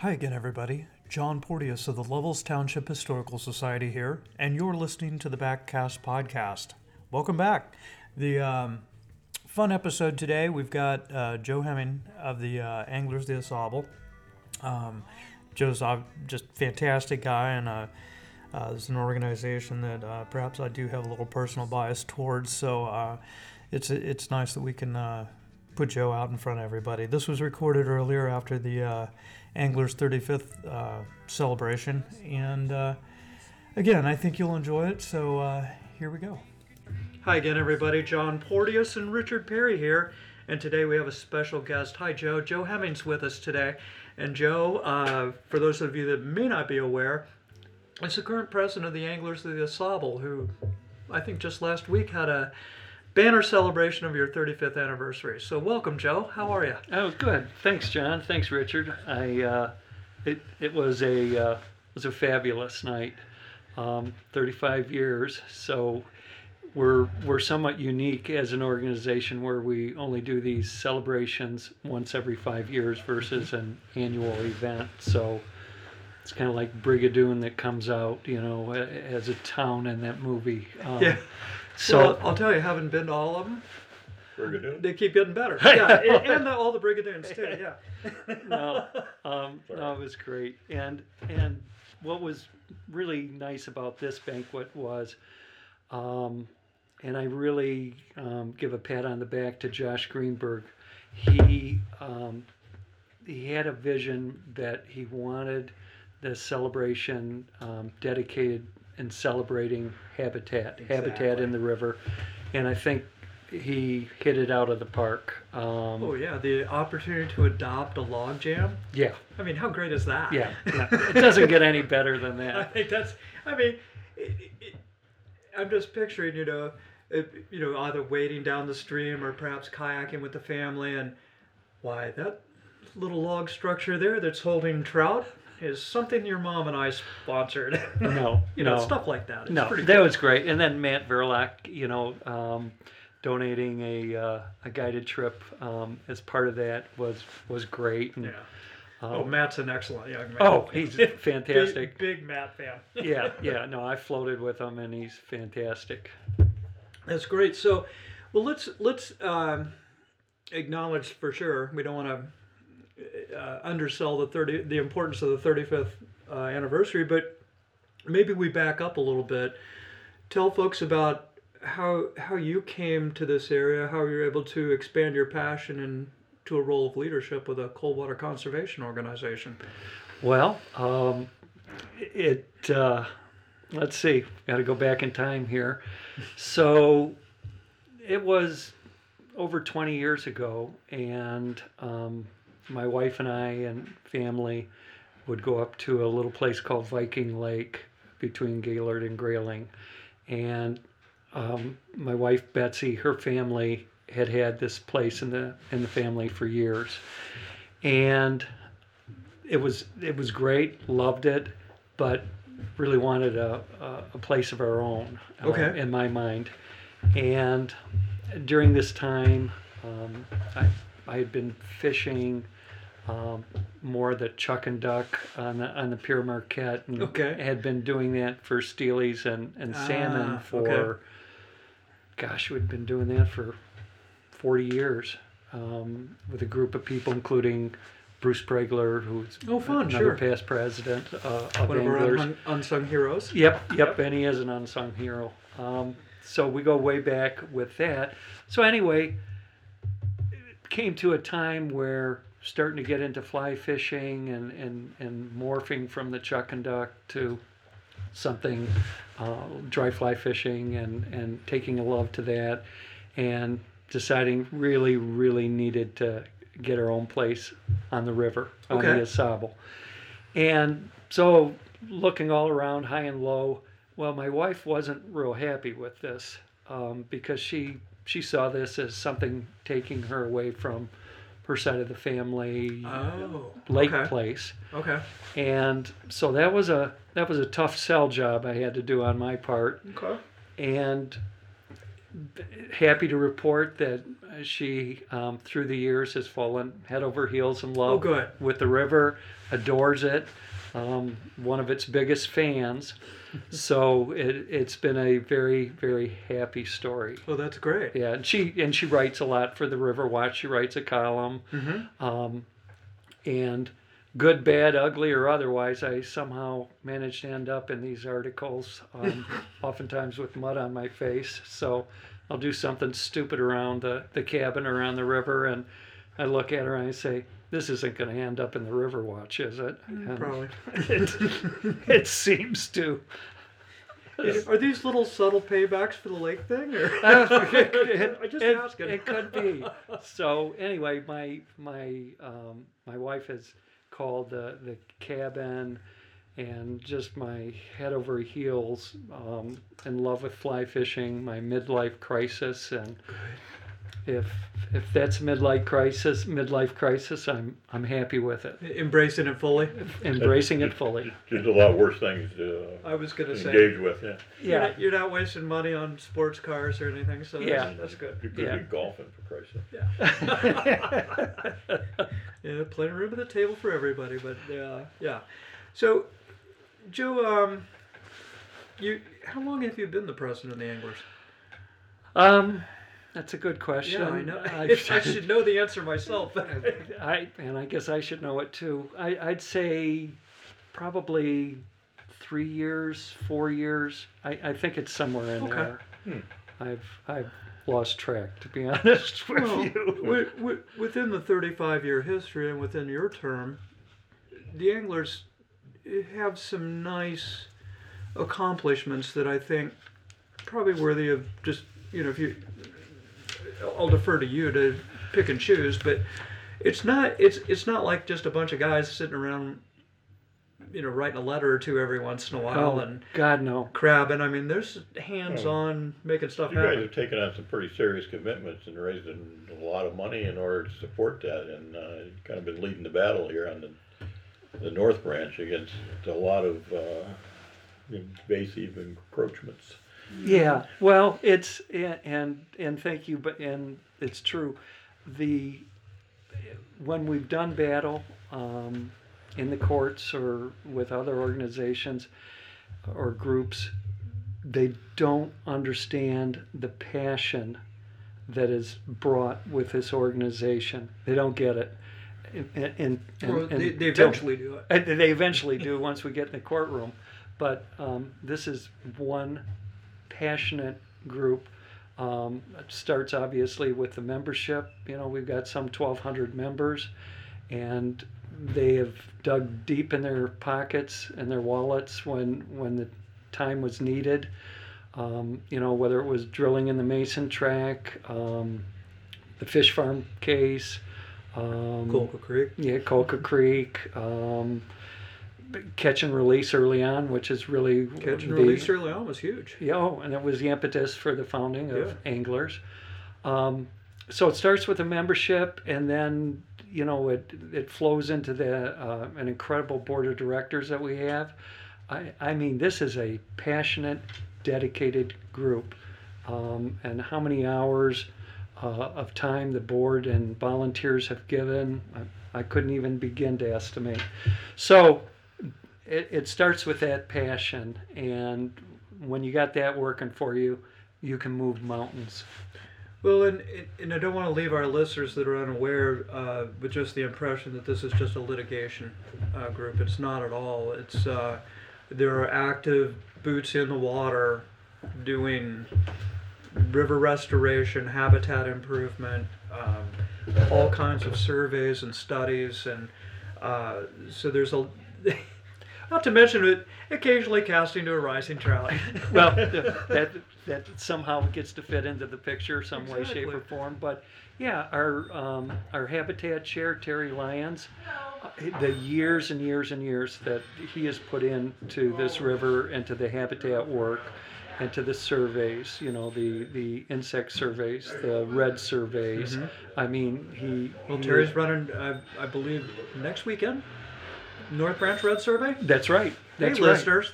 Hi again, everybody. John Porteous of the Lovells Township Historical Society here, and you're listening to the Backcast podcast. Welcome back. The um, fun episode today, we've got uh, Joe Hemming of the uh, Anglers de Sable. Um, Joe's uh, just fantastic guy, and uh, uh, it's an organization that uh, perhaps I do have a little personal bias towards. So uh, it's it's nice that we can uh, put Joe out in front of everybody. This was recorded earlier after the Anglers 35th uh, celebration, and uh, again, I think you'll enjoy it. So uh, here we go. Hi again, everybody. John Porteous and Richard Perry here, and today we have a special guest. Hi, Joe. Joe Hemming's with us today, and Joe, uh, for those of you that may not be aware, is the current president of the Anglers of the Sable, who I think just last week had a banner celebration of your 35th anniversary. So welcome, Joe. How are you? Oh, good. Thanks, John. Thanks, Richard. I uh, it it was a uh, was a fabulous night. Um, 35 years. So we're we're somewhat unique as an organization where we only do these celebrations once every five years versus an annual event. So it's kind of like Brigadoon that comes out, you know, as a town in that movie. Um, Yeah. So well, I'll tell you, haven't been to all of them. Brigadoon? They keep getting better. Yeah, and, and the, all the Brigadoons too. Yeah. no, um, no, it was great. And and what was really nice about this banquet was, um, and I really um, give a pat on the back to Josh Greenberg. He um, he had a vision that he wanted the celebration um, dedicated and celebrating habitat, habitat Exactly. in the river, and I think he hit it out of the park. Um, Oh yeah, the opportunity to adopt a log jam. yeah. I mean, how great is that? Yeah, yeah. it doesn't get any better than that. I that. think that's. I mean, it, it, I'm just picturing, you know, it, you know, either wading down the stream or perhaps kayaking with the family, and why that little log structure there that's holding trout is something your mom and I sponsored. No, you know, no. stuff like that. It's No, that cool. was great. And then Matt Verlock, you know, um, donating a uh, a guided trip um, as part of that was was great. And, Yeah. um, Oh, Matt's an excellent young man. Oh, he's fantastic. Big, big Matt fan. yeah, yeah. No, I floated with him, and he's fantastic. That's great. So, well, let's let's um, acknowledge for sure. We don't want to uh, undersell the thirty the importance of the thirty fifth uh, anniversary, but maybe we back up a little bit. Tell folks about how how you came to this area, how you're able to expand your passion into a role of leadership with a cold water conservation organization. Well, um, it. Uh, let's see. Got to go back in time here. So, it was over 20 years ago, and um, my wife and I and family would go up to a little place called Viking Lake between Gaylord and Grayling, and um, my wife Betsy, her family had had this place in the in the family for years, and it was it was great, loved it, but really wanted a, a, a place of our own uh, Okay. in my mind. And during this time, um, I, I had been fishing um, more the chuck and duck on the, on the Pere Marquette and Okay. had been doing that for steelies and, and salmon Ah, for, okay. gosh, we'd been doing that for 40 years um, with a group of people, including Bruce Pregler, who's Oh, fun, another sure. past president uh, of One of our Anglers. un- unsung heroes. Yep, yep, Yep. and he is an unsung hero. Um, so we go way back with that. So anyway, it came to a time where starting to get into fly fishing and, and, and morphing from the chuck and duck to something uh, dry fly fishing and, and taking a love to that and deciding really, really needed to get our own place on the river on Okay. the Au Sable. And so looking all around high and low, well, my wife wasn't real happy with this um, because she she saw this as something taking her away from her side of the family Oh, lake okay. place Okay. and so that was a that was a tough sell job I had to do on my part Okay. and happy to report that she, um, through the years, has fallen head over heels in love Oh, with the river, adores it, um, one of its biggest fans. So it, it's been a very, very happy story. Oh, that's great. Yeah, and she and she writes a lot for the River Watch. She writes a column, Mm-hmm. um, and good, bad, ugly, or otherwise, I somehow managed to end up in these articles, um, oftentimes with mud on my face. So I'll do something stupid around the, the cabin around the river, and I look at her and I say, "This isn't going to end up in the River Watch, is it?" And Probably. It, it seems to. Are these little subtle paybacks for the lake thing, or it, I just it- asking. it could be. So anyway, my my um, my wife has called the the cabin, and just my head over heels um, in love with fly fishing. My midlife crisis, and if if that's midlife crisis, midlife crisis, I'm I'm happy with it, Embracing it fully. embracing it fully. There's a lot worse things to I was gonna say. engage with. Yeah, You're, Yeah, not, you're not wasting money on sports cars or anything, so that's, Yeah. that's good. you could Yeah. be golfing for Christ's sake. Yeah, plenty of room at the table for everybody, but uh, yeah. So, Joe, um, you how long have you been the president of the Anglers? um, that's a good question. Yeah, I know. I- I should know the answer myself. I and I guess I should know it too. I, I'd say probably three years, four years. I, I think it's somewhere in Okay. there. Hmm. I've I've lost track to be honest with Well, you. wi- wi- within the 35 year history and within your term, the anglers have some nice accomplishments that I think probably worthy of just, you know, if you, I'll defer to you to pick and choose, but it's not, it's, it's not like just a bunch of guys sitting around, you know, writing a letter or two every once in a while Oh and God no. crabbing. I mean, there's hands on making stuff You guys have taken on some pretty serious commitments and raised a lot of money in order to support that, and uh, kind of been leading the battle here on the the North Branch against a lot of uh, invasive encroachments. Yeah. Well, it's and and, thank you, but and it's true. The when we've done battle um, in the courts or with other organizations or groups, they don't understand the passion that is brought with this organization. They don't get it. And, and, and they, they eventually do it. they eventually do once we get in the courtroom. But um, this is one passionate group. Um, it starts obviously with the membership. You know, we've got some 1,200 members, and they have dug deep in their pockets and their wallets when when the time was needed. Um, you know, whether it was drilling in the Mason Tract, um, the fish farm case. Um, Kolke Creek. yeah, Kolke Creek, um, catch and release early on, which is really Catch and the- release early on was huge. Yeah, oh, and it was the impetus for the founding of Yeah. Anglers. Um, so it starts with a membership, and then you know it it flows into the uh, an incredible board of directors that we have. I I mean, this is a passionate, dedicated group, um, and how many hours uh, of time the board and volunteers have given, I, I couldn't even begin to estimate. So it, it starts with that passion, and when you got that working for you, you can move mountains. Well, and, and I don't want to leave our listeners that are unaware uh, with just the impression that this is just a litigation uh, group. It's not at all. It's uh, there are active boots in the water doing river restoration, habitat improvement, um, all kinds of surveys and studies, and uh, so there's a. Not to mention it, occasionally casting to a rising trout. Well, that that somehow gets to fit into the picture some way, shape, or form. But yeah, our um, our habitat chair Terry Lyons, uh, the years and years and years that he has put into this river and to the habitat work and to the surveys, you know, the the insect surveys, the redd surveys. I mean, he Well, he- Terry's running, I, I believe, next weekend. North Branch Redd Survey. That's right. That's hey, right. listeners.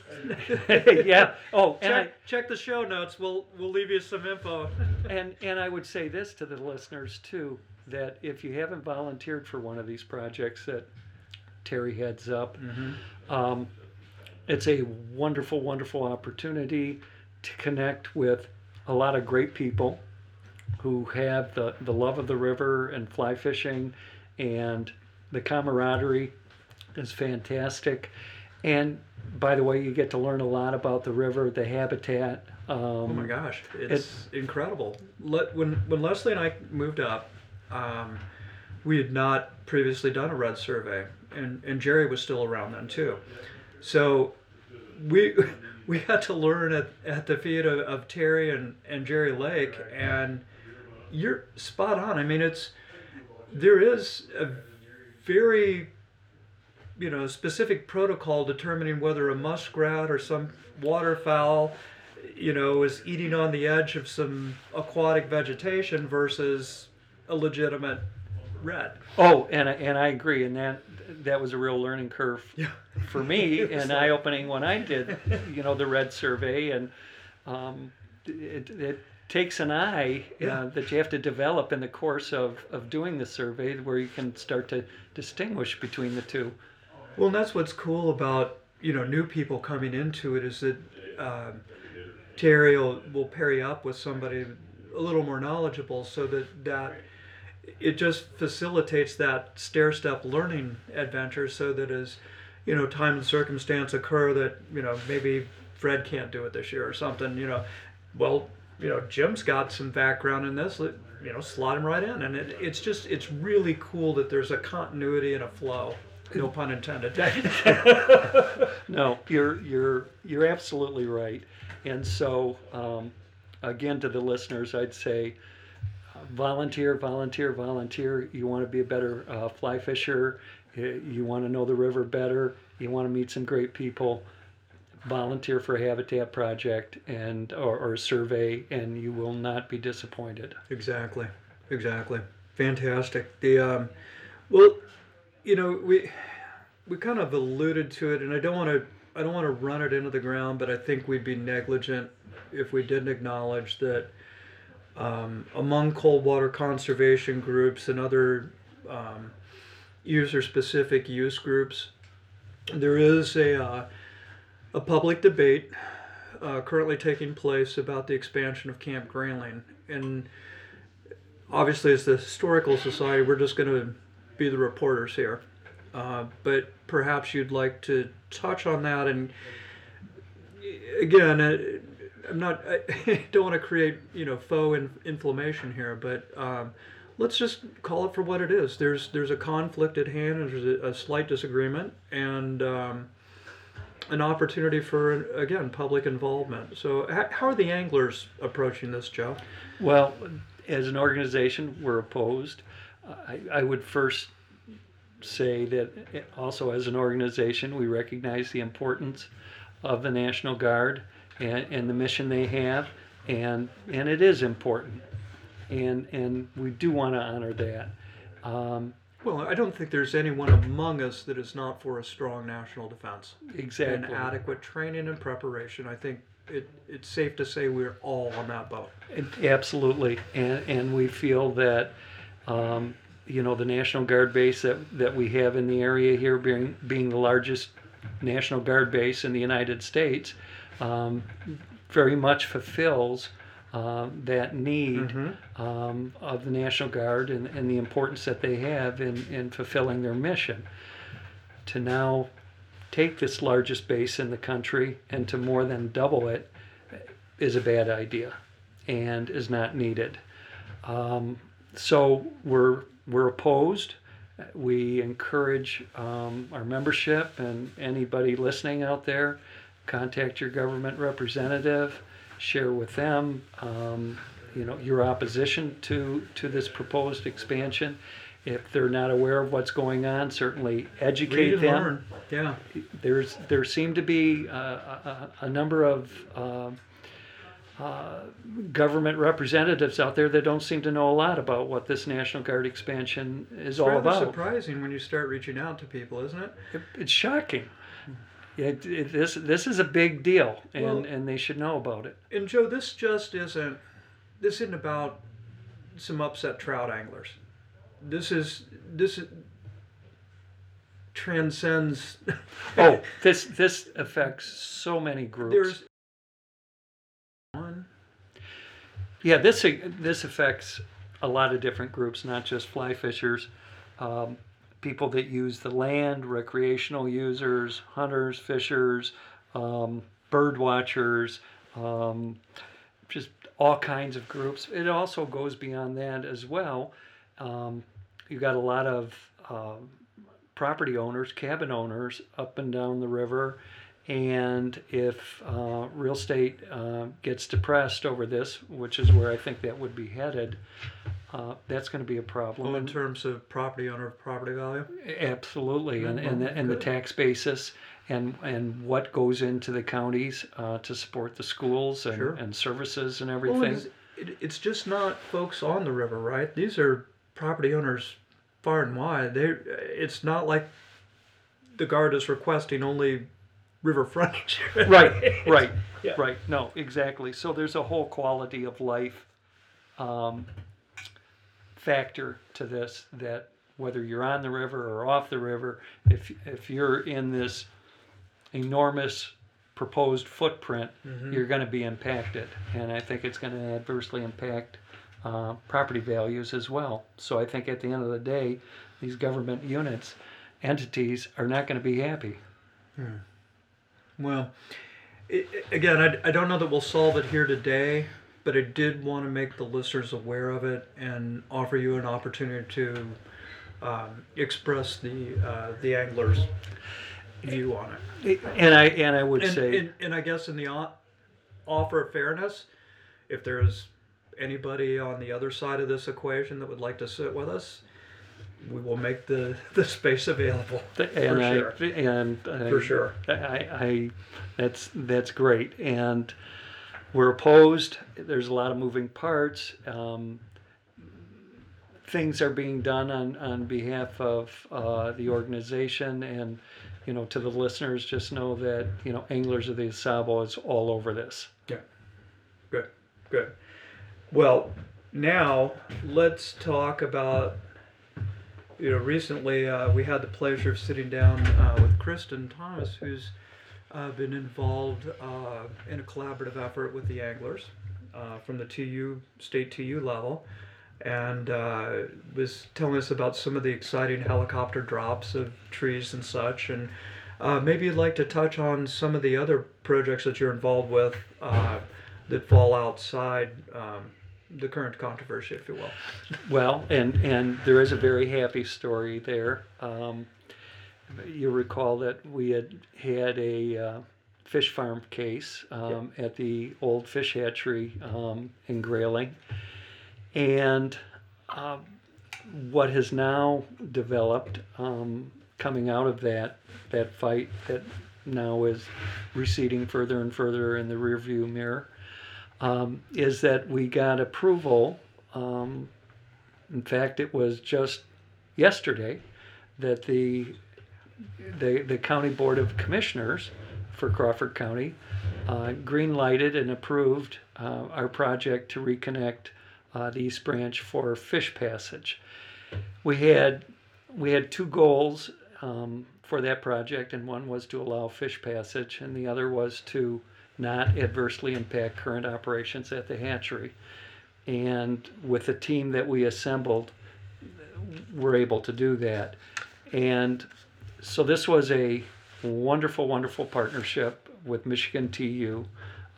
yeah. Oh, and I, check, check the show notes. We'll we'll leave you some info. and and I would say this to the listeners too that if you haven't volunteered for one of these projects that Terry heads up, um, it's a wonderful, wonderful opportunity to connect with a lot of great people who have the, the love of the river and fly fishing and the camaraderie is fantastic. And by the way, you get to learn a lot about the river, the habitat. Um, Oh my gosh, it's incredible. Let, when when Leslie and I moved up, um, we had not previously done a redd survey, and and Jerry was still around then too. So we we had to learn at, at the feet of, of Terry and, and Jerry Lake, and you're spot on. I mean, it's there is a very you know specific protocol determining whether a muskrat or some waterfowl you know is eating on the edge of some aquatic vegetation versus a legitimate redd Oh, and I, and I agree, and that that was a real learning curve Yeah. for me, and eye opening when I did, you know, the redd survey, and um, it, it takes an eye Yeah. uh, that you have to develop in the course of, of doing the survey, where you can start to distinguish between the two. Well that's what's cool about you know new people coming into it is that um, terry will, will pair up with somebody a little more knowledgeable so that that it just facilitates that stair step learning adventure so that as you know time and circumstance occur that you know maybe fred can't do it this year or something you know. Well you know jim's got some background in this you know slot him right in. And it, it's just it's really cool that there's a continuity and a flow no pun intended No, you're you're you're absolutely right. And so, um, again, to the listeners, I'd say, uh, volunteer, volunteer, volunteer. You want to be a better uh, fly fisher. You want to know the river better. You want to meet some great people. Volunteer for a habitat project and or, or a survey, and you will not be disappointed. Exactly, exactly. Fantastic. The um, well, you know, we we kind of alluded to it, and I don't want to I don't want to run it into the ground, but I think we'd be negligent if we didn't acknowledge that um, among cold water conservation groups and other um, user-specific use groups, there is a uh, a public debate uh, currently taking place about the expansion of Camp Grayling and obviously as the historical society we're just going to be the reporters here. Uh, but perhaps you'd like to touch on that and again uh, i'm not i don't want to create you know faux in, inflammation here but um, let's just call it for what it is. There's there's a conflict at hand and there's a, a slight disagreement and um, an opportunity for again public involvement. So how are the anglers approaching this joe? Well, as an organization, we're opposed. I, I would first say that also as an organization, we recognize the importance of the National Guard and, and the mission they have, and and it is important, and and we do want to honor that. Um, Well, I don't think there's anyone among us that is not for a strong national defense Exactly. and adequate training and preparation. I think it, it's safe to say we're all on that boat. It- Absolutely, and and we feel that, um, you know, the National Guard base that that we have in the area here, being being the largest National Guard base in the United States, um, very much fulfills uh, that need um, of the National Guard and, and the importance that they have in in fulfilling their mission. To now take this largest base in the country and to more than double it is a bad idea and is not needed. Um, so we're we're opposed. We encourage um, our membership and anybody listening out there, contact your government representative, share with them, um, you know, your opposition to to this proposed expansion. If they're not aware of what's going on, certainly educate Read and them learn. Yeah. there's there seem to be uh, a, a, a number of uh, uh, government representatives out there that don't seem to know a lot about what this National Guard expansion is all Rather about. surprising when you start reaching out to people, isn't it? It- It's shocking. It, it, this this is a big deal, and, Well- and they should know about it. And Joe, this just isn't. This isn't about some upset trout anglers. This is this is, transcends. Oh, this this affects so many groups. There's one. Yeah, this this affects a lot of different groups, not just fly fishers, um, people that use the land, recreational users, hunters, fishers, um, bird watchers, um, just all kinds of groups. It also goes beyond that as well. Um, you got a lot of um property owners, cabin owners up and down the river. And if uh, real estate uh, gets depressed over this, which is where I think that would be headed, uh, that's going to be a problem. Well, in terms of property owner property value. Absolutely, and, and, the, and the tax basis and, and what goes into the counties uh, to support the schools and, Sure. and services and Well, everything. it's, it, it's just not folks on the river, right? These are property owners far and wide. They, it's not like the guard is requesting only river frontage. right, right, Yeah. right. No, exactly. So there's a whole quality of life um, factor to this that whether you're on the river or off the river, if if you're in this enormous proposed footprint, you're going to be impacted, and I think it's going to adversely impact uh, property values as well. So I think at the end of the day, these government units, entities, are not going to be happy. Well, i i- again, I, I don't know that we'll solve it here today, but I did want to make the listeners aware of it and offer you an opportunity to um, express the uh, the angler's view on it. And I and I would And, say. and, and I guess in the o- offer of fairness, if there's anybody on the other side of this equation that would like to sit with us, we will make the, the space available. And for I, sure. and I, For sure. I, I, that's that's great, and we're opposed. There's a lot of moving parts. Um, things are being done on on behalf of uh, the organization, and you know, to the listeners, just know that you know, Anglers of the Au Sable is all over this. Yeah. Good. Good. Well, now let's talk about. You know, recently uh, we had the pleasure of sitting down uh, with Kristen Thomas, who's uh, been involved uh, in a collaborative effort with the anglers uh, from the TU state TU level, and uh, was telling us about some of the exciting helicopter drops of trees and such, and maybe you'd like to touch on some of the other projects that you're involved with that fall outside um, the current controversy, if you will. Well, and and there is a very happy story there. Um, you recall that we had had a uh, fish farm case um, at the old fish hatchery um, in Grayling, and um, what has now developed um, coming out of that that fight that now is receding further and further in the rearview mirror um, is that we got approval. Um, in fact, it was just yesterday that the, the the county board of commissioners for Crawford County uh, green lighted and approved uh, our project to reconnect uh, the East Branch for fish passage. We had we had two goals um, for that project, and one was to allow fish passage, and the other was to not adversely impact current operations at the hatchery. And with the team that we assembled, we're able to do that. And so this was a wonderful, wonderful partnership with Michigan TU.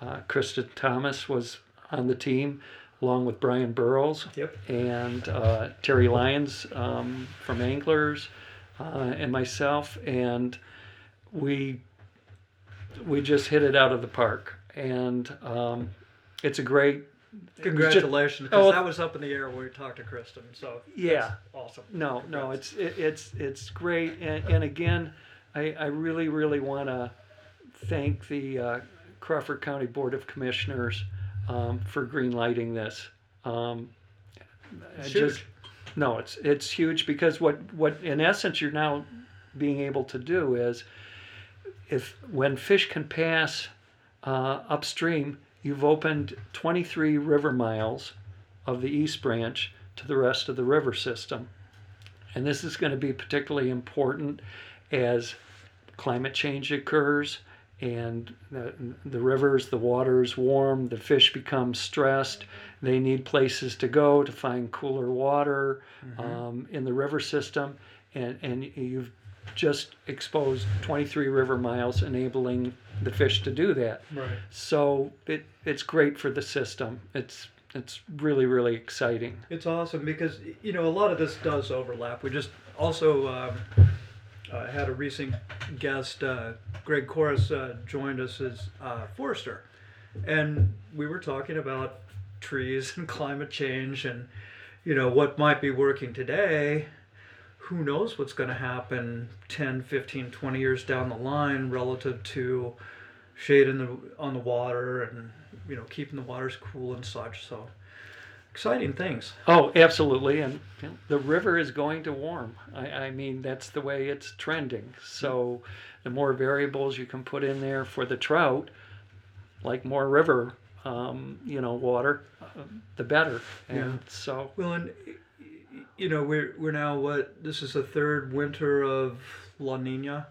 Uh, Krista Thomas was on the team, along with Bryan Burroughs Yep. and uh, Terry Lyons um, from Anglers, uh, and myself, and we we just hit it out of the park. And um, it's a great. Congratulations, because Oh, that was up in the air when we talked to Kristen. So Yeah. awesome. No, no, it's it, it's it's great, and, and again, I, I really really want to thank the uh, Crawford County Board of Commissioners um, for green lighting this. Um, just- huge. no, it's it's huge because what what in essence you're now being able to do is if when fish can pass uh, upstream, you've opened 23 river miles of the East Branch to the rest of the river system. And this is going to be particularly important as climate change occurs and the, the rivers, the water is warm, the fish become stressed. They need places to go to find cooler water um, in the river system. And, and you've just exposed 23 river miles, enabling the fish to do that. Right. So it, it's great for the system. It's, it's really, really exciting. It's awesome because you know a lot of this does overlap. We just also um, uh, had a recent guest, uh, Greg Corris, uh, joined us as uh, forester, and we were talking about trees and climate change and you know what might be working today. Who knows what's going to happen 10, 15, 20 years down the line relative to shade in the on the water and you know keeping the waters cool and such. So exciting things. Oh, absolutely. And you know, the river is going to warm. I, I mean, that's the way it's trending. So the more variables you can put in there for the trout, like more river, um, you know, water, uh, the better. And Yeah. so, Well, and you know we're we're now what this is the third winter of La Nina.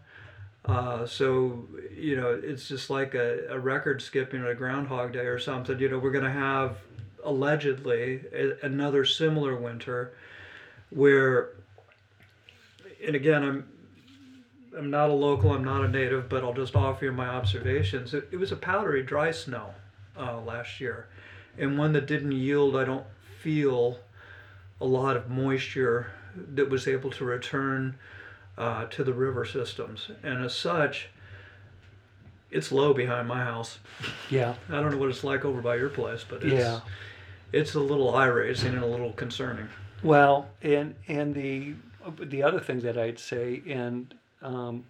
Uh, so you know it's just like a, a record skipping a Groundhog Day or something. You know we're going to have allegedly a, another similar winter, where, and again I'm I'm not a local, I'm not a native, but I'll just offer you my observations. It, it was a powdery dry snow uh, last year, and one that didn't yield. I don't feel a lot of moisture that was able to return uh, to the river systems, and as such, it's low behind my house. yeah, I don't know what it's like over by your place, but it's Yeah. it's a little eye raising and a little concerning. Well, and and the the other thing that I'd say, and um,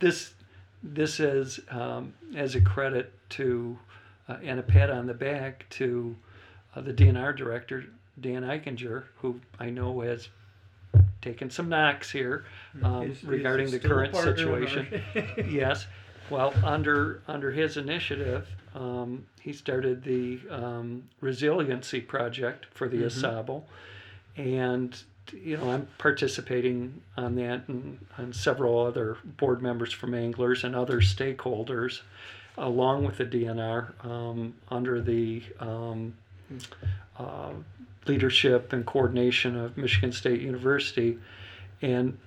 this this is um, as a credit to uh, and a pat on the back to uh, the DNR director Dan Eichinger, who I know has taken some knocks here um, He's- he's regarding the still a current partner situation. yes. Well, under under his initiative, um, he started the um, resiliency project for the Au Sable, and you know I'm participating on that, and, and several other board members from anglers and other stakeholders, along with the DNR, um, under the um, uh, leadership and coordination of Michigan State University, and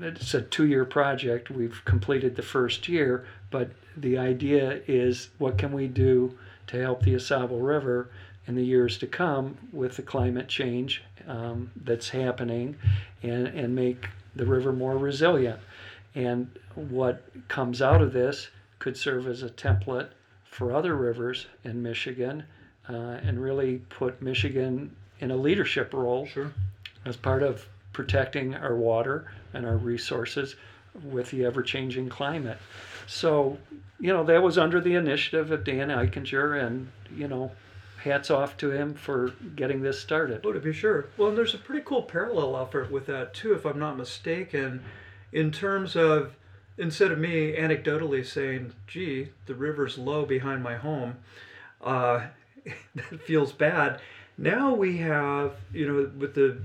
it's a two-year project. We've completed the first year, but the idea is what can we do to help the Au Sable River in the years to come with the climate change um, that's happening, and and make the river more resilient. And what comes out of this could serve as a template for other rivers in Michigan, uh, and really put Michigan in a leadership role Sure. as part of protecting our water and our resources with the ever-changing climate. So, you know, that was under the initiative of Dan Eichinger, and you know, hats off to him for getting this started. Oh, to be sure. Well, and there's a pretty cool parallel effort with that too, if I'm not mistaken, in terms of instead of me anecdotally saying, "Gee, the river's low behind my home," uh, that feels bad. Now we have, you know, with the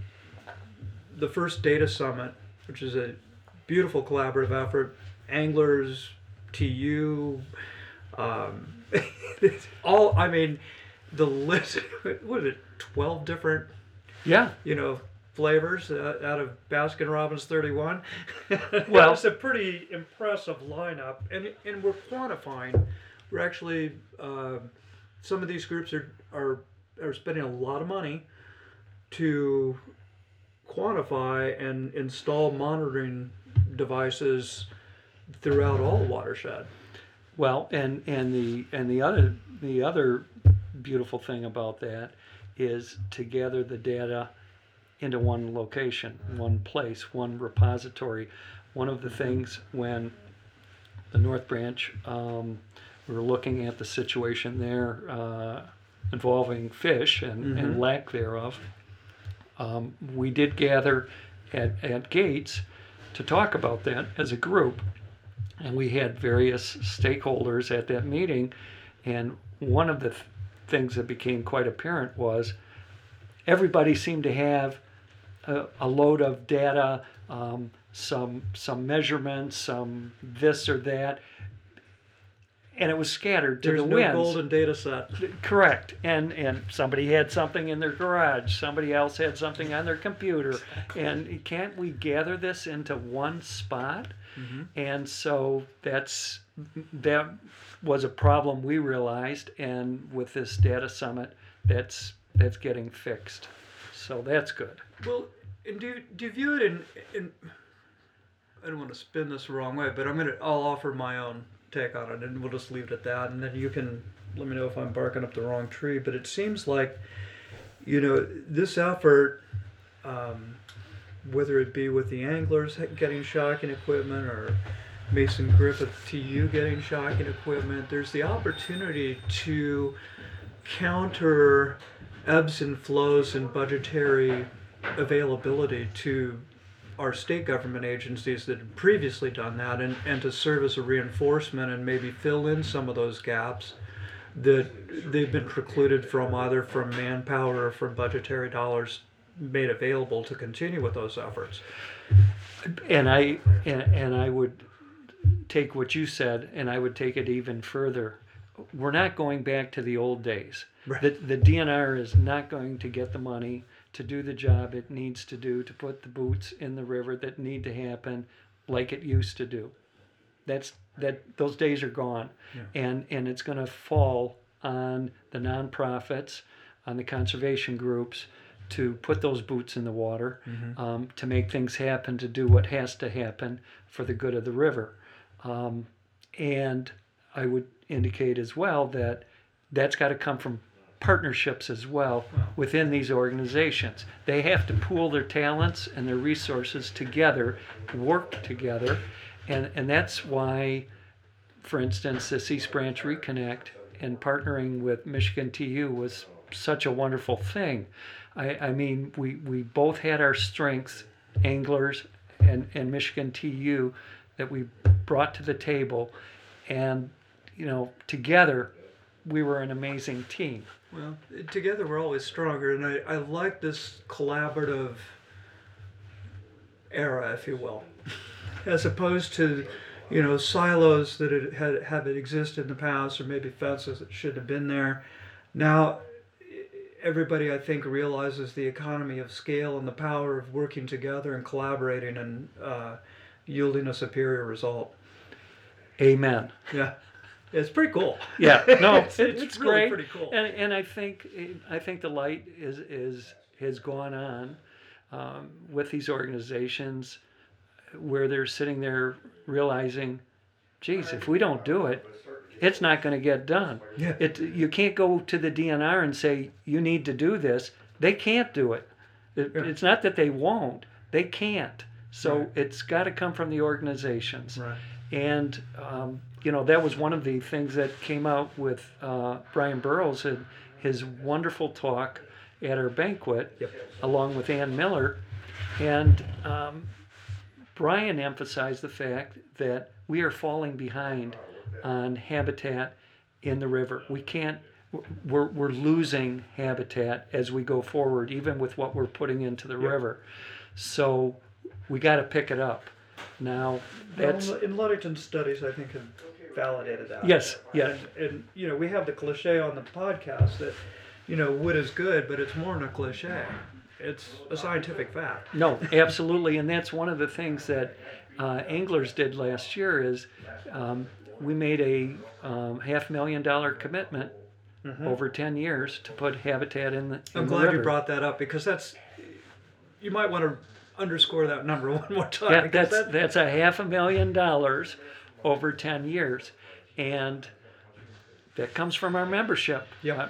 the first data summit, which is a beautiful collaborative effort, anglers, TU, um, all. I mean, the list. What is it? Twelve different Yeah, you know, flavors uh, out of Baskin Robbins 31. Well- it's a pretty impressive lineup, and and we're quantifying. We're actually uh, some of these groups are are are spending a lot of money to quantify and install monitoring devices throughout all watershed. Well, and and the and the other the other beautiful thing about that is to gather the data into one location, one place, one repository. One of the things when the North Branch, um, we were looking at the situation there uh, involving fish and, and lack thereof. Um, we did gather at, at Gates to talk about that as a group, and we had various stakeholders at that meeting. And one of the th- things that became quite apparent was everybody seemed to have a, a load of data, um, some some measurements, some this or that, and it was scattered to There's the no winds. golden data set. Correct. And and somebody had something in their garage. Somebody else had something on their computer. And can't we gather this into one spot? Mm-hmm. And so that's that was a problem we realized. And with this data summit, that's that's getting fixed. So that's good. Well, and do you, do you view it in, in I don't want to spin this the wrong way, but I'm gonna I'll offer my own take on it, and we'll just leave it at that, and then you can let me know if I'm barking up the wrong tree. But it seems like, you know, this effort, um, whether it be with the anglers getting shocking equipment or Mason Griffith TU getting shocking equipment, there's the opportunity to counter ebbs and flows in budgetary availability to our state government agencies that had previously done that and, and to serve as a reinforcement and maybe fill in some of those gaps that they've been precluded from either from manpower or from budgetary dollars made available to continue with those efforts. and I and, and I would take what you said and I would take it even further. We're not going back to the old days. Right. The, the DNR is not going to get the money to do the job it needs to do to put the boots in the river that need to happen like it used to do. That's that those days are gone. And and it's going to fall on the nonprofits, on the conservation groups to put those boots in the water, um, to make things happen, to do what has to happen for the good of the river. Um, and I would indicate as well that that's got to come from partnerships as well within these organizations. They have to pool their talents and their resources together, work together, and, and that's why, for instance, this East Branch Reconnect and partnering with Michigan TU was such a wonderful thing. I, I mean, we, we both had our strengths, anglers and, and Michigan TU, that we brought to the table. And, you know, together, we were an amazing team. Well, together we're always stronger, and I, I like this collaborative era, if you will, as opposed to, you know, silos that had, had have existed in the past, or maybe fences that shouldn't have been there. Now, everybody I think realizes the economy of scale and the power of working together and collaborating and uh, yielding a superior result. Amen. Yeah, it's pretty cool. Yeah, no, It's- it's, it's really great. pretty cool. And and I think I think the light is is has gone on um, with these organizations where they're sitting there realizing, geez, if we don't do it, it's not going to get done. Yeah. It you can't go to the DNR and say you need to do this. They can't do it. It- Yeah. It's not that they won't. They can't. So Right. it's got to come from the organizations. Right. And um, you know that was one of the things that came out with uh, Bryan Burroughs and his wonderful talk at our banquet, Yep. along with Ann Miller. And um, Bryan emphasized the fact that we are falling behind on habitat in the river. We can't. We're, we're losing habitat as we go forward, even with what we're putting into the river. So we got to pick it up. Now that's well, in Ludington studies, I think have validated that. Yes, yeah. And, and you know, we have the cliche on the podcast that you know wood is good, but it's more than a cliche. It's a scientific fact. No, absolutely, and that's one of the things that uh, anglers did last year is um, we made a um, half million dollar commitment over ten years to put habitat in the. In Mm-hmm. I'm the glad you brought that up because that's you might want to underscore that number one more time. Yeah, that's that- that's a half a million dollars over ten years, and that comes from our membership. Yep. Uh,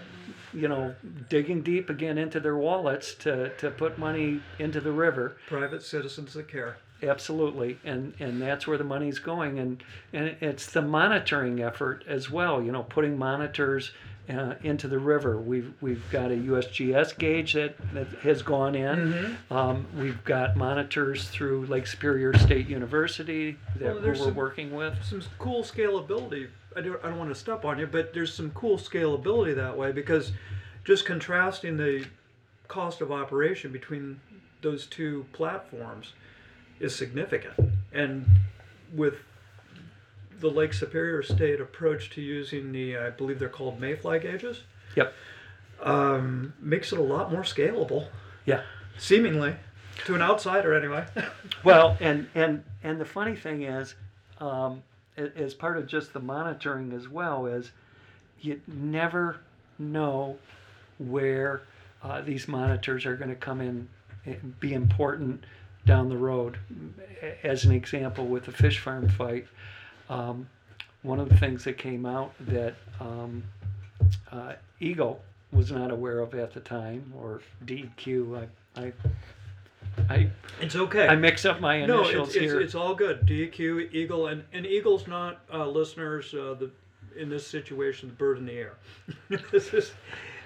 you know, digging deep again into their wallets to, to put money into the river. private citizens that care. Absolutely, and and that's where the money's going, and and it's the monitoring effort as well. You know, putting monitors uh, into the river. We've we've got a USGS gauge that, that has gone in. Mm-hmm. Um, we've got monitors through Lake Superior State University that Well, we're some- working with. some cool scalability. I don't, I don't want to step on you, but there's some cool scalability that way because just contrasting the cost of operation between those two platforms is significant. And with the Lake Superior State approach to using the, I believe they're called Mayfly gauges, Yep. um, makes it a lot more scalable, Yeah. seemingly, to an outsider anyway. Well, and and and the funny thing is, um, as part of just the monitoring as well is, you never know where uh, these monitors are going to come in and be important down the road. As an example, with the fish farm fight, um, one of the things that came out that um, uh, Eagle was not aware of at the time, or DQ. I, I, I, it's okay. I mix up my No, initials it's, it's, here. it's all good. DQ, Eagle, and, and Eagle's not uh, listeners. Uh, the in this situation, the bird in the air. this is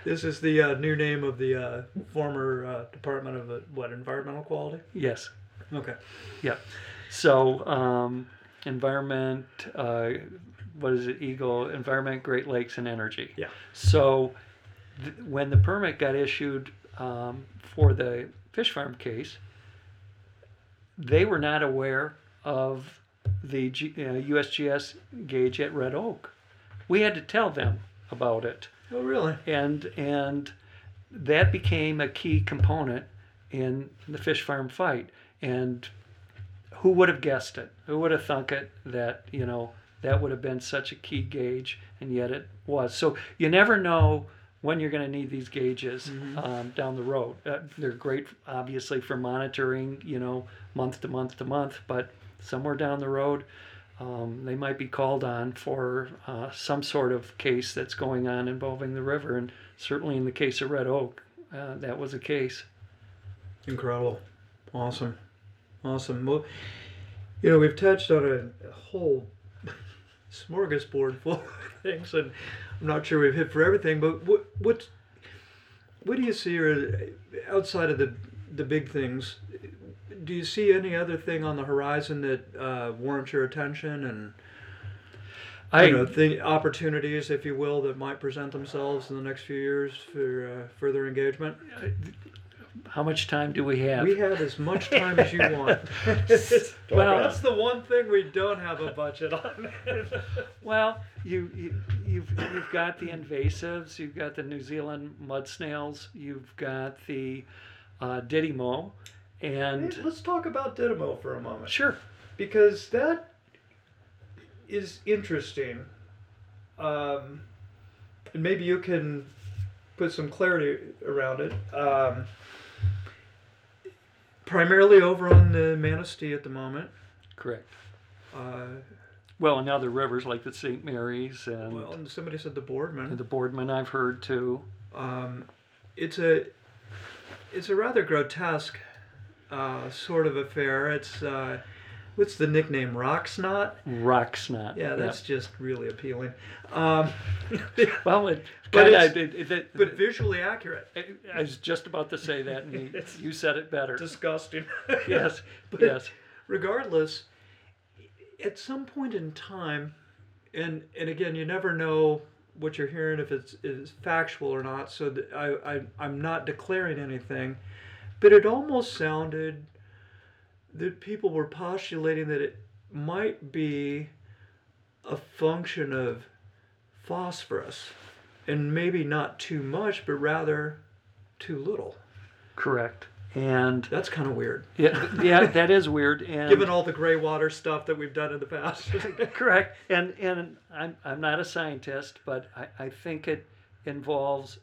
this is the uh, new name of the uh, former uh, Department of uh, what Environmental Quality. yes. Okay. Yep. So, um, environment, uh, what is it? Eagle, environment, Great Lakes, and energy. Yeah. So, th- when the permit got issued um, for the fish farm case, they were not aware of the G- uh, USGS gauge at Red Oak. We had to tell them about it Oh, really? and and that became a key component in the fish farm fight and who would have guessed it who would have thunk it that you know that would have been such a key gauge and yet it was so you never know when you're going to need these gauges um, down the road uh, they're great obviously for monitoring you know month to month to month but somewhere down the road um, they might be called on for uh, some sort of case that's going on involving the river. And certainly in the case of Red Oak, uh, that was a case. Incredible. Awesome. Awesome. Well, you know, we've touched on a, a whole smorgasbord full of things, and I'm not sure we've hit for everything. But what what what do you see are outside of the the big things? Do you see any other thing on the horizon that uh, warrants your attention and I you know the opportunities, if you will, that might present themselves in the next few years for uh, further engagement? How much time do we have? We have as much time as you want. Well- that's the one thing we don't have a budget on. Well, you, you you've you've got the invasives, you've got the New Zealand mud snails, you've got the uh, Didymo, and Let's talk about Didymo for a moment, sure, because that is interesting. Um, and maybe you can put some clarity around it. Um, primarily over on the Manistee at the moment. correct. Uh, Well, and other rivers like the St. Mary's and, well, and somebody said the Boardman. the Boardman, I've heard too. Um, it's a it's a rather grotesque uh, sort of affair. It's uh, what's the nickname? Rock snot. Rock snot. Yeah, that's just really appealing. Um, Well, it, But it- it- it- but visually accurate. I was just about to say that, and you, you said it better. Disgusting. yes, But yes, Regardless, at some point in time, and and again, you never know what you're hearing if it's is factual or not. So I, I I'm not declaring anything, but it almost sounded that people were postulating that it might be a function of phosphorus, and maybe not too much, but rather too little. correct. And That's kind of weird, yeah, yeah, that is weird. And given all the gray water stuff that we've done in the past. correct. And and I'm I'm not a scientist, but I, I think it involves.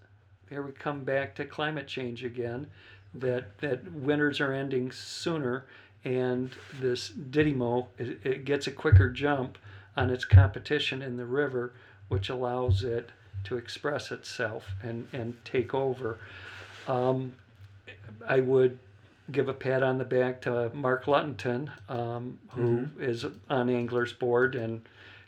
Here we come back to climate change again. That that winters are ending sooner, and this Didymo it, it gets a quicker jump on its competition in the river, which allows it to express itself and and take over. Um, I would give a pat on the back to Mark Luttington, um, who is on Anglers Board, and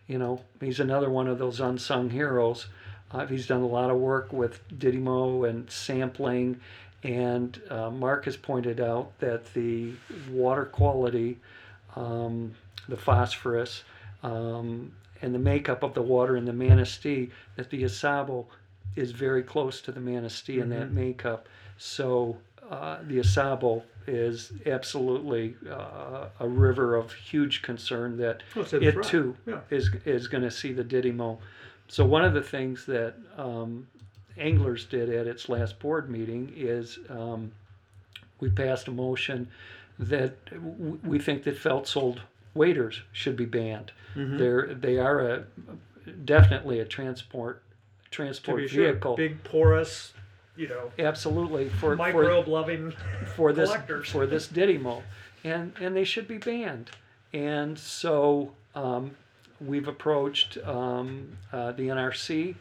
you know he's another one of those unsung heroes. Uh, he's done a lot of work with Didymo and sampling, and uh, Mark has pointed out that the water quality, um, the phosphorus, um, and the makeup of the water in the Manistee, that the Au Sable is very close to the Manistee in that makeup. So uh, the Au Sable is absolutely uh, a river of huge concern that Well, it's in the it too Yeah. is is going to see the Didymo. So one of the things that um, anglers did at its last board meeting is um, we passed a motion that w- we think that felt soled waders should be banned. Mm-hmm. They're they are a definitely a transport transport sure, vehicle. big porous, you know, Absolutely for for microbe loving. for this collectors. for this Didymo, and and they should be banned. And so um, we've approached um, uh, the NRC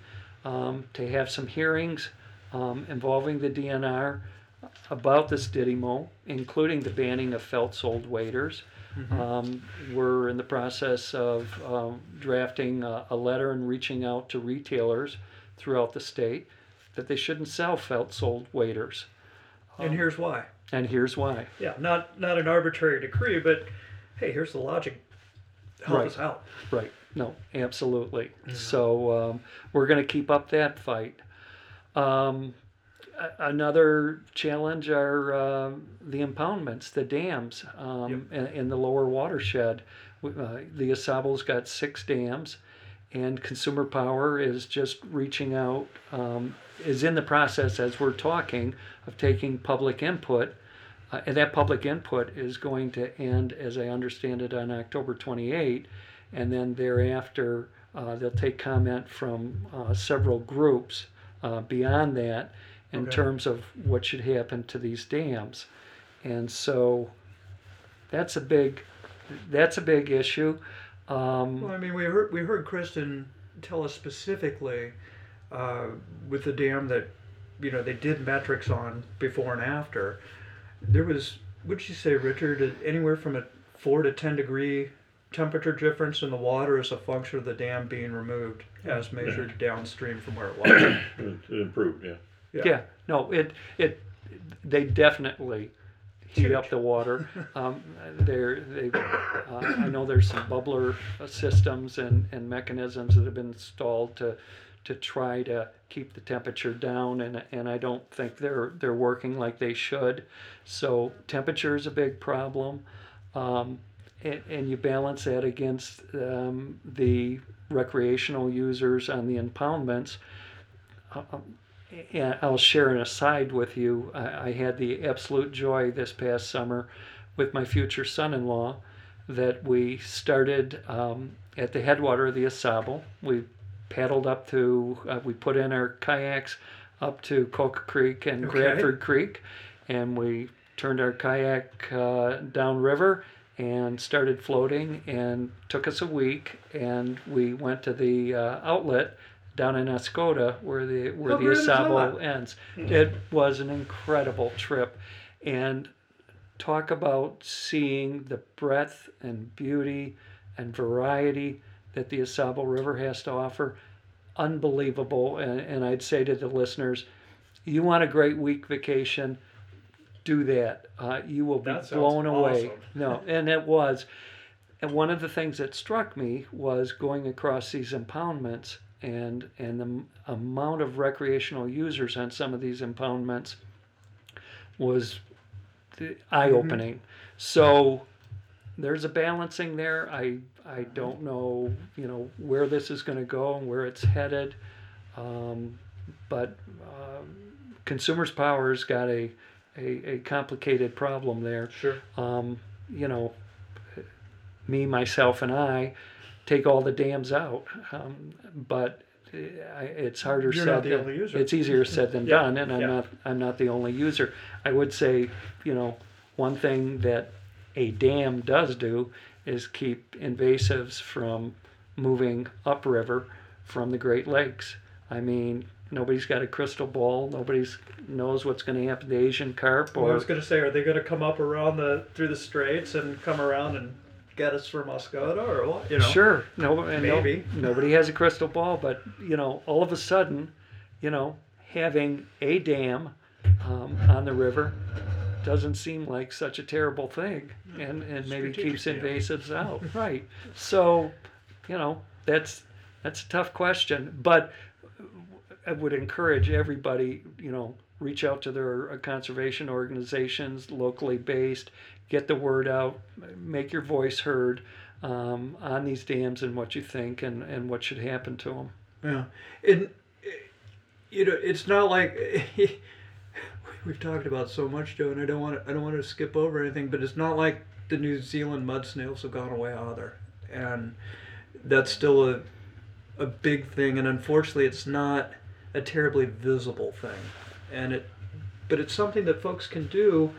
um, to have some hearings um, involving the DNR about this Didymo, including the banning of felt soled waders. Um, we're in the process of um, drafting a, a letter and reaching out to retailers throughout the state that they shouldn't sell felt soled waders. and here's why. And here's why. Yeah, not not an arbitrary decree, but hey, here's the logic. Help Right. us out. Right. No, absolutely. So um, we're going to keep up that fight. Um, another challenge are um the impoundments, the dams um, in, in the lower watershed. Uh, the Au Sable's got six dams, and Consumer Power is just reaching out, um, is in the process as we're talking of taking public input. Uh, and that public input is going to end, as I understand it, on October 28. And then thereafter, uh, they'll take comment from uh, several groups uh, beyond that in Okay. terms of what should happen to these dams. And so that's a big, that's a big issue. Um, Well, I mean, we heard we heard Kristen tell us specifically uh, with the dam that you know they did metrics on before and after. There was, would you say, Richard, anywhere from a four to ten degree temperature difference in the water as a function of the dam being removed, as measured downstream from where it was. It it improved, yeah. Yeah. no, it it they definitely heat up the water. Um, they're they uh, I know there's some bubbler systems and, and mechanisms that have been installed to to try to keep the temperature down and and I don't think they're they're working like they should. So temperature is a big problem. Um, and, and you balance that against um, the recreational users on the impoundments. Um, and I'll share an aside with you. I, I had the absolute joy this past summer with my future son-in-law that we started um, at the headwater of the Au Sable. We paddled up to, uh, we put in our kayaks up to Kolke Creek and Okay. Bradford Creek, and we turned our kayak uh, downriver and started floating. And took us a week, and we went to the uh, outlet down in Oscoda where the where How the Au Sable ends. It was an incredible trip, and talk about seeing the breadth and beauty and variety that the Au Sable River has to offer. Unbelievable. And, and I'd say to the listeners, you want a great week vacation, do that. Uh, you will be That blown away. awesome. No, and it was. And one of the things that struck me was going across these impoundments and and the m- amount of recreational users on some of these impoundments was eye opening. So there's a balancing there. I I don't know you know where this is going to go and where it's headed, um, but um consumers' power's got a, a a complicated problem there Sure. um, you know, me, myself, and I take all the dams out. Um, but uh, it's harder You're said not the than only user. it's easier said than Yeah, done, and I'm yeah. not I'm not the only user. I would say, you know, one thing that a dam does do is keep invasives from moving upriver from the Great Lakes. I mean, nobody's got a crystal ball. Nobody's knows what's going to happen to Asian carp Well, I was going to say, are they going to come up around the through the straits and come around and get us for Moscota or what? You know. Sure. No, and no- Maybe. nobody has a crystal ball, but you know, all of a sudden, you know, having a dam um, on the river doesn't seem like such a terrible thing, and and maybe keeps Strategic dam. invasives out. right. So, you know, that's that's a tough question, but I would encourage everybody, you know, reach out to their uh, conservation organizations, locally based, get the word out, make your voice heard um, on these dams and what you think and, and what should happen to them. Yeah, and eh, you know, it's not like we've talked about so much, Joe, and I don't want to, I don't want to skip over anything, but it's not like the New Zealand mud snails have gone away either, and that's still a a big thing, and unfortunately, it's not a terribly visible thing, and it, but it's something that folks can do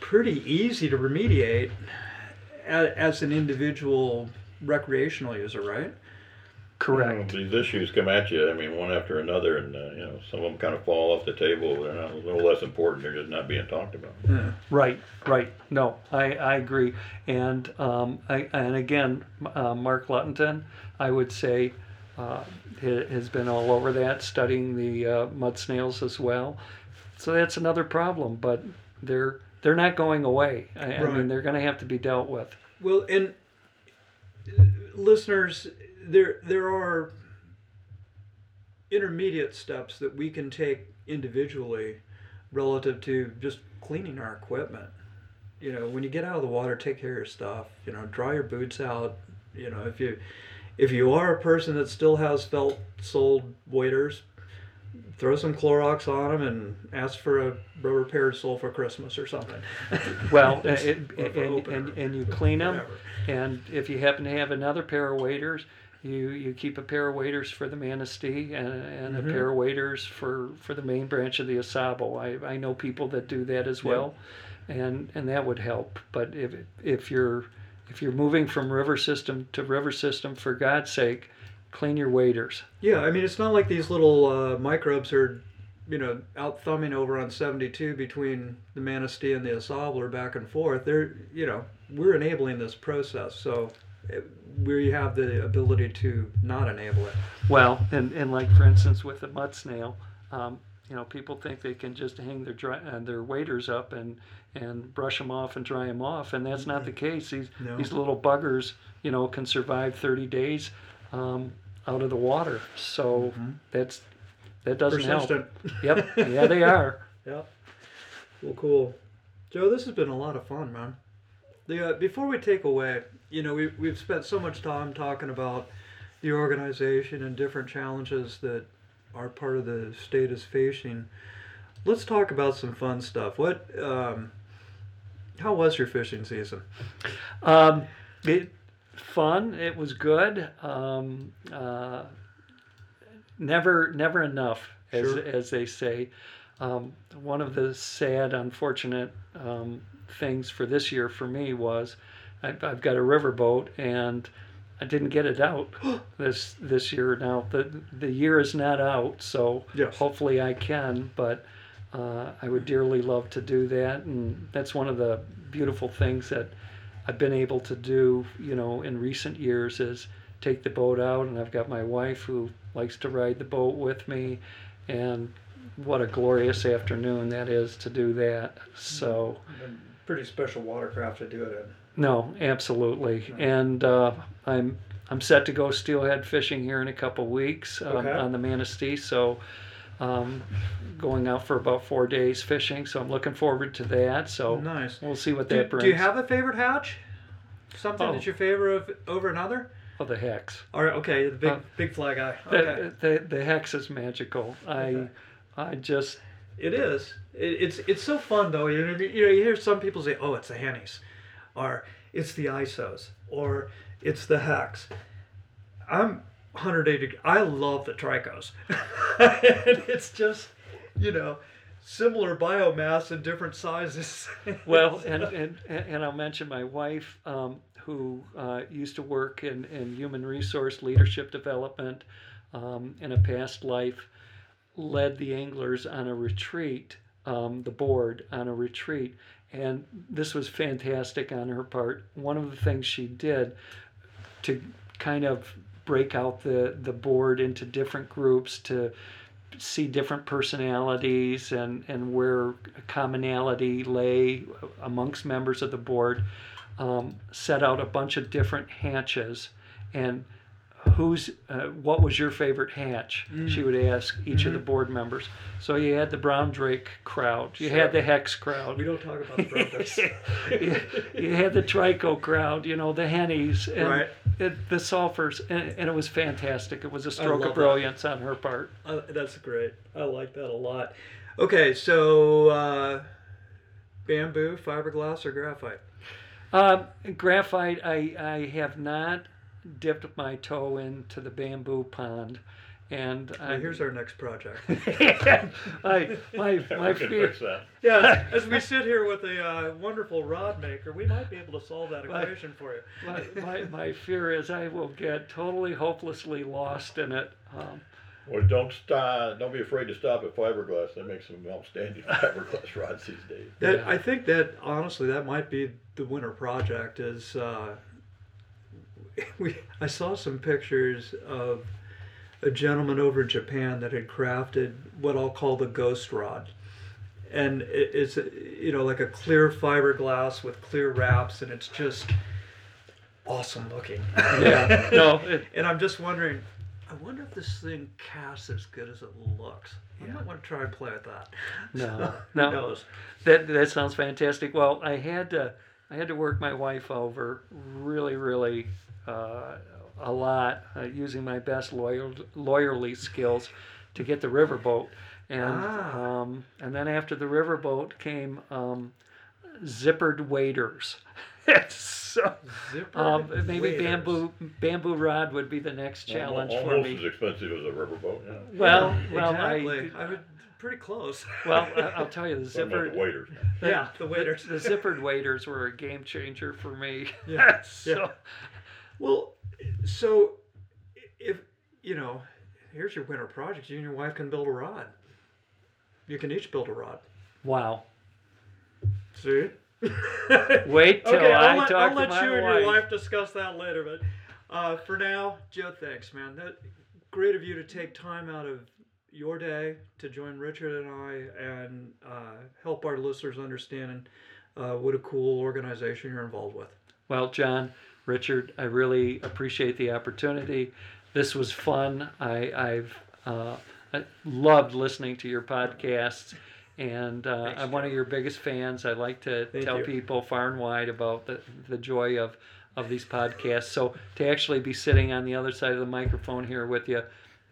pretty easy to remediate as, as an individual recreational user, right? Correct. These issues come at you, I mean, one after another, and, uh, you know, some of them kind of fall off the table, they're not, a little less important, they're just not being talked about. Yeah. Right, right. No, I, I agree. And um, I, and again, uh, Mark Luttington, I would say, uh, has been all over that, studying the uh, mud snails as well. So that's another problem, but they're they're not going away. I, I mean, they're going to have to be dealt with. Well, and uh, listeners, there there are intermediate steps that we can take individually relative to just cleaning our equipment. You know, when you get out of the water, take care of your stuff. You know, dry your boots out. You know, if you if you are a person that still has felt soled waders, throw some Clorox on them and ask for a rubber pair of sole for Christmas or something. Well, it, and, and, and, you clean them, and if you happen to have another pair of waders, you, you keep a pair of waders for the Manistee and, and Mm-hmm. a pair of waders for, for the main branch of the Au Sable. I, I know people that do that as well, and and that would help. But if if you're if you're moving from river system to river system, for God's sake, clean your waders. Yeah, I mean, it's not like these little uh, microbes are, you know, out thumbing over on 72 between the Manistee and the Asabler back and forth. They're, you know, we're enabling this process. So it, we have the ability to not enable it. Well, and, and like for instance with the mud snail, um, you know, people think they can just hang their dry, uh, their waders up and and brush them off and dry them off, and that's not the case. These No. these little buggers, you know, can survive 30 days um, out of the water. So that's that doesn't Persistent. help. Yep, yeah, they are. Yeah. Well, cool. Joe, this has been a lot of fun, man. The, uh, before we take away, you know, we, we've spent so much time talking about the organization and different challenges that our part of the state is facing. Let's talk about some fun stuff. What, um, how was your fishing season? Um, it fun. It was good. Um, uh, never, never enough, as Sure. as they say. Um, one of the sad, unfortunate um, things for this year for me was I've, I've got a riverboat and I didn't get it out this this year. Now the the year is not out, so Yes. hopefully I can. But uh, I would dearly love to do that, and that's one of the beautiful things that I've been able to do, you know, in recent years is take the boat out, and I've got my wife who likes to ride the boat with me, and what a glorious afternoon that is to do that. So, Pretty special watercraft to do it in. no, absolutely, and uh, I'm I'm set to go steelhead fishing here in a couple weeks um, Okay. on the Manistee. So. Um, going out for about four days fishing, so I'm looking forward to that. So. Nice. we'll see what Do, that brings. do you have a favorite hatch? Something Oh. that you favor of, over another? oh, the hex? All right, okay, the big Uh, big fly guy. Okay. The, the, the hex is magical. I Okay. I just It is. It, it's it's so fun though. You know, you know, you hear some people say, "Oh, it's the Hennies," or "It's the ISOs," or "It's the Hex." I'm 180. I love the Tricos, and it's just, you know, similar biomass in different sizes. well, and, and and I'll mention my wife, um, who uh, used to work in, in human resource leadership development um, in a past life, led the anglers on a retreat, um, the board on a retreat, and this was fantastic on her part. One of the things she did to kind of break out the, the board into different groups to see different personalities and, and where commonality lay amongst members of the board, um, set out a bunch of different hatches and who's uh, what was your favorite hatch? She would ask each of the board members. So you had the brown drake crowd. You had the hex crowd. We don't talk about the brown you, you had the trico crowd you know the hennies and Right. it, the sulfurs and, and it was fantastic. It was a stroke of that. brilliance on her part. Uh, that's great. I like that a lot. Okay, so uh, bamboo, fiberglass, or graphite? Um, graphite, I, I have not dipped my toe into the bamboo pond, and Well, I, here's our next project. I, my my fear. yeah, as we sit here with a uh, wonderful rod maker, we might be able to solve that Right. equation for you. My, my, my fear is I will get totally hopelessly lost in it. Um, Well, don't stop. Don't be afraid to stop at fiberglass. They make some outstanding fiberglass rods these days. That Yeah. I think that honestly, that might be the winter project. Is uh, we? I saw some pictures of a gentleman over in Japan that had crafted what I'll call the ghost rod, and it, it's you know like a clear fiberglass with clear wraps, and it's just awesome looking. yeah, no, it, And I'm just wondering, I wonder if this thing casts as good as it looks. I Yeah. might want to try and play with that. no, Who no. knows? That that sounds fantastic. Well, I had to I had to work my wife over really really uh, a lot uh, using my best lawyer, lawyerly skills to get the riverboat, and Ah. um, and then after the riverboat came um, zippered waders. so um, maybe waders. bamboo bamboo rod would be the next challenge for Almost me. as expensive as a riverboat. Yeah. Well, well, exactly. I, I would pretty close. well, I- I'll tell you the Talking zippered the waiters. yeah, the waiters. the zippered waders were a game changer for me. Yeah, so, yeah. Well, so if you know, here's your winter project. You and your wife can build a rod. You can each build a rod. Wow. See? Wait till okay, I I'll let, talk I'll to let my you and wife. your wife discuss that later. But uh, for now, Joe, thanks, man. That great of you to take time out of your day to join Richard and I and uh, help our listeners understand uh, what a cool organization you're involved with. Well, John, Richard, I really appreciate the opportunity. This was fun. I, I've uh, I loved listening to your podcasts, and uh, Thanks, I'm one of your biggest fans. I like to Thank tell you. people far and wide about the, the joy of, of these podcasts. So to actually be sitting on the other side of the microphone here with you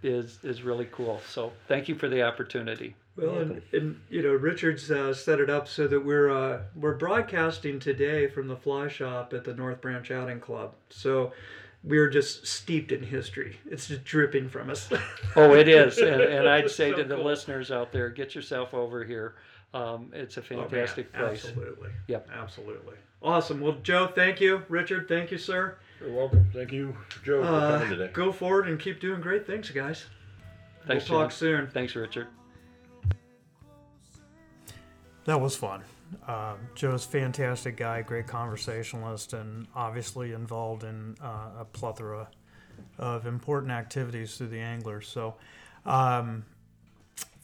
is is really cool. So thank you for the opportunity. Well, and, and you know, Richard's uh, set it up so that we're uh, we're broadcasting today from the fly shop at the North Branch Outing Club. So we're just steeped in history. It's just dripping from us. Oh, it is, and, and I'd say So to the cool. listeners out there, get yourself over here. Um, it's a Oh, man, fantastic place. Absolutely. Yep. Absolutely. Awesome. Well, Joe, thank you. Richard, thank you, sir. You're welcome. Thank you, Joe, for Uh, coming today. go forward and keep doing great things, guys. Thanks, we'll talk John. soon. Thanks, Richard. That was fun. Uh, Joe's fantastic guy, great conversationalist, and obviously involved in uh, a plethora of important activities through the anglers. So, um,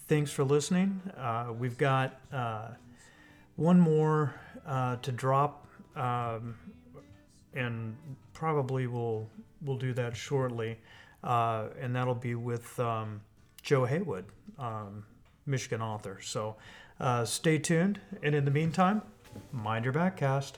thanks for listening. Uh, we've got uh, one more uh, to drop, um, and probably we'll we'll do that shortly, uh, and that'll be with um, Joe Haywood, um, Michigan author. So. Uh, stay tuned, and in the meantime, mind your backcast.